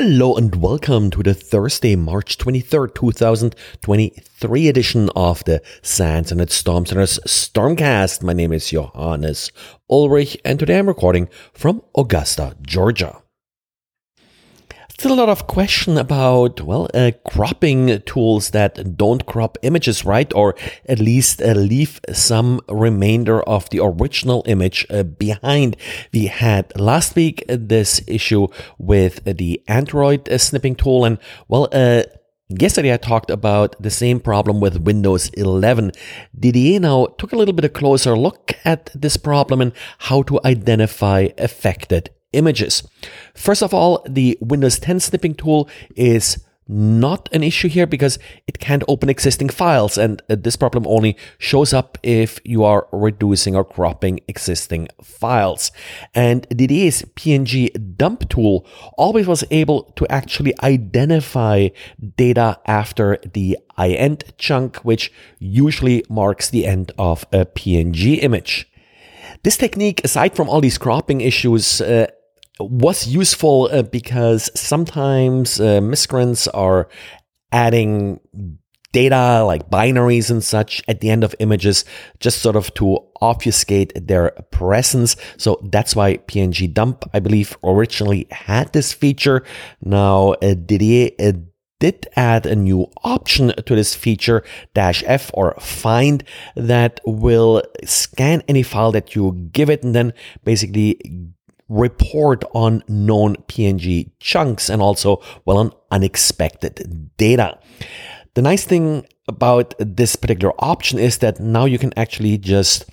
Hello and welcome to the Thursday, March 23rd, 2023 edition of the SANS Internet Storm Center's Stormcast. My name is Johannes Ulrich and today I'm recording from Augusta, Georgia. Still a lot of question about, well, uh, cropping tools that don't crop images right, or at least uh, leave some remainder of the original image uh, behind. We had last week this issue with the Android uh, snipping tool, and well, uh, Yesterday I talked about the same problem with Windows 11. Didier now took a little bit of closer look at this problem and how to identify affected images. First of all, the Windows 10 snipping tool is not an issue here because it can't open existing files and uh, this problem only shows up if you are reducing or cropping existing files. And Didier's PNG dump tool always was able to actually identify data after the IEND chunk, which usually marks the end of a PNG image. This technique, aside from all these cropping issues, uh, was useful uh, because sometimes uh, miscreants are adding data like binaries and such at the end of images just sort of to obfuscate their presence. So that's why PNG dump, I believe, originally had this feature. Now, uh, Didier uh, did add a new option to this feature dash F or find that will scan any file that you give it and then basically report on known PNG chunks and also, well, on unexpected data. The nice thing about this particular option is that now you can actually just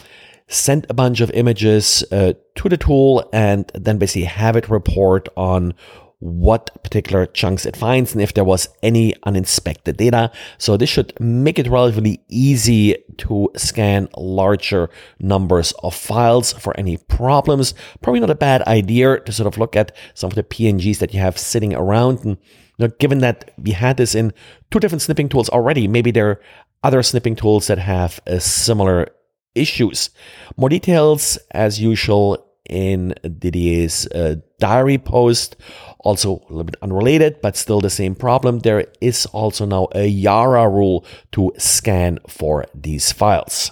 send a bunch of images uh, to the tool and then basically have it report on what particular chunks it finds and if there was any uninspected data. So this should make it relatively easy to scan larger numbers of files for any problems. Probably not a bad idea to sort of look at some of the PNGs that you have sitting around. And you know, given that we had this in two different snipping tools already, maybe there are other snipping tools that have uh, similar issues. More details, as usual, in Didier's uh, diary post. Also, a little bit unrelated, but still the same problem. There is also now a Yara rule to scan for these files.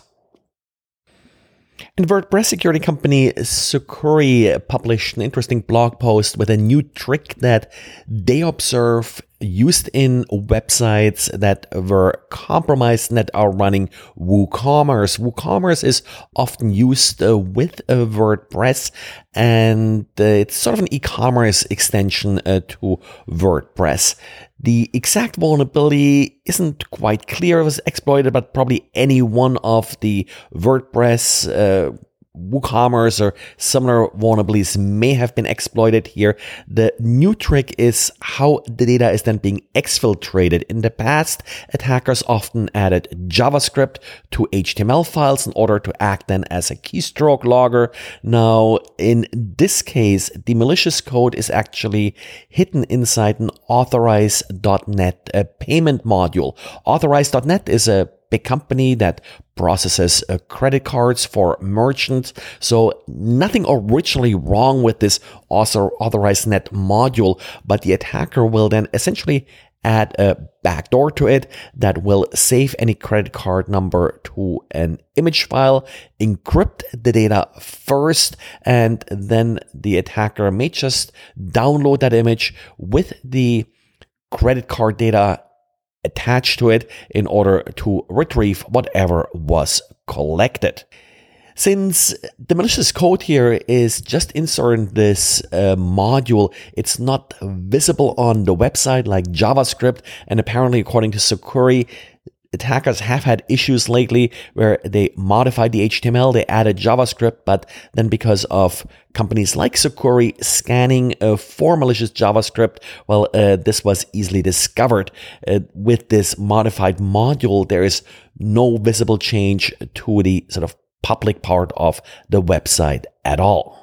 And WordPress security company Sucuri published an interesting blog post with a new trick that they observe used in websites that were compromised and that are running WooCommerce. WooCommerce is often used uh, with uh, WordPress and uh, it's sort of an e-commerce extension uh, to WordPress. The exact vulnerability isn't quite clear. It was exploited, but probably any one of the WordPress uh, WooCommerce or similar vulnerabilities may have been exploited here. The new trick is how the data is then being exfiltrated. In the past, attackers often added JavaScript to HTML files in order to act then as a keystroke logger. Now, in this case, the malicious code is actually hidden inside an authorize.net payment module. Authorize.net is a big company that processes uh, credit cards for merchants. So nothing originally wrong with this author authorized net module, but the attacker will then essentially add a backdoor to it that will save any credit card number to an image file, encrypt the data first, and then the attacker may just download that image with the credit card data attached to it in order to retrieve whatever was collected. Since the malicious code here is just inserting this uh, module, it's not visible on the website like JavaScript. And apparently, according to Sucuri, attackers have had issues lately where they modified the HTML, they added JavaScript, but then because of companies like Sucuri scanning uh, for malicious JavaScript, well, uh, this was easily discovered. Uh, with this modified module, there is no visible change to the sort of public part of the website at all.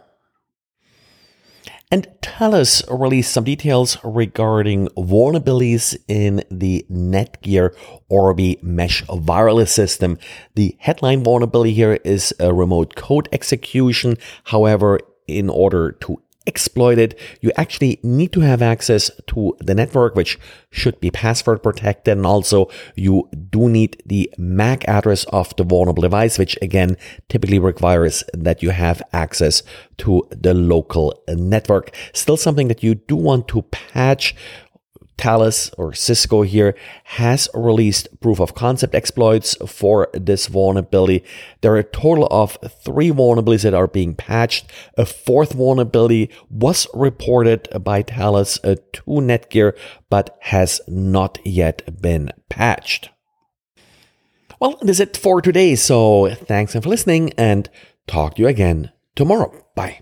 And Talos released some details regarding vulnerabilities in the Netgear Orbi mesh wireless system. The headline vulnerability here is a remote code execution. However, in order to exploited, you actually need to have access to the network, which should be password protected. And also you do need the MAC address of the vulnerable device, which again typically requires that you have access to the local network. Still something that you do want to patch Talos or Cisco here has released proof of concept exploits for this vulnerability. There are a total of three vulnerabilities that are being patched. A fourth vulnerability was reported by Talos uh, to Netgear, but has not yet been patched. Well, that's it for today. So thanks for listening and talk to you again tomorrow. Bye.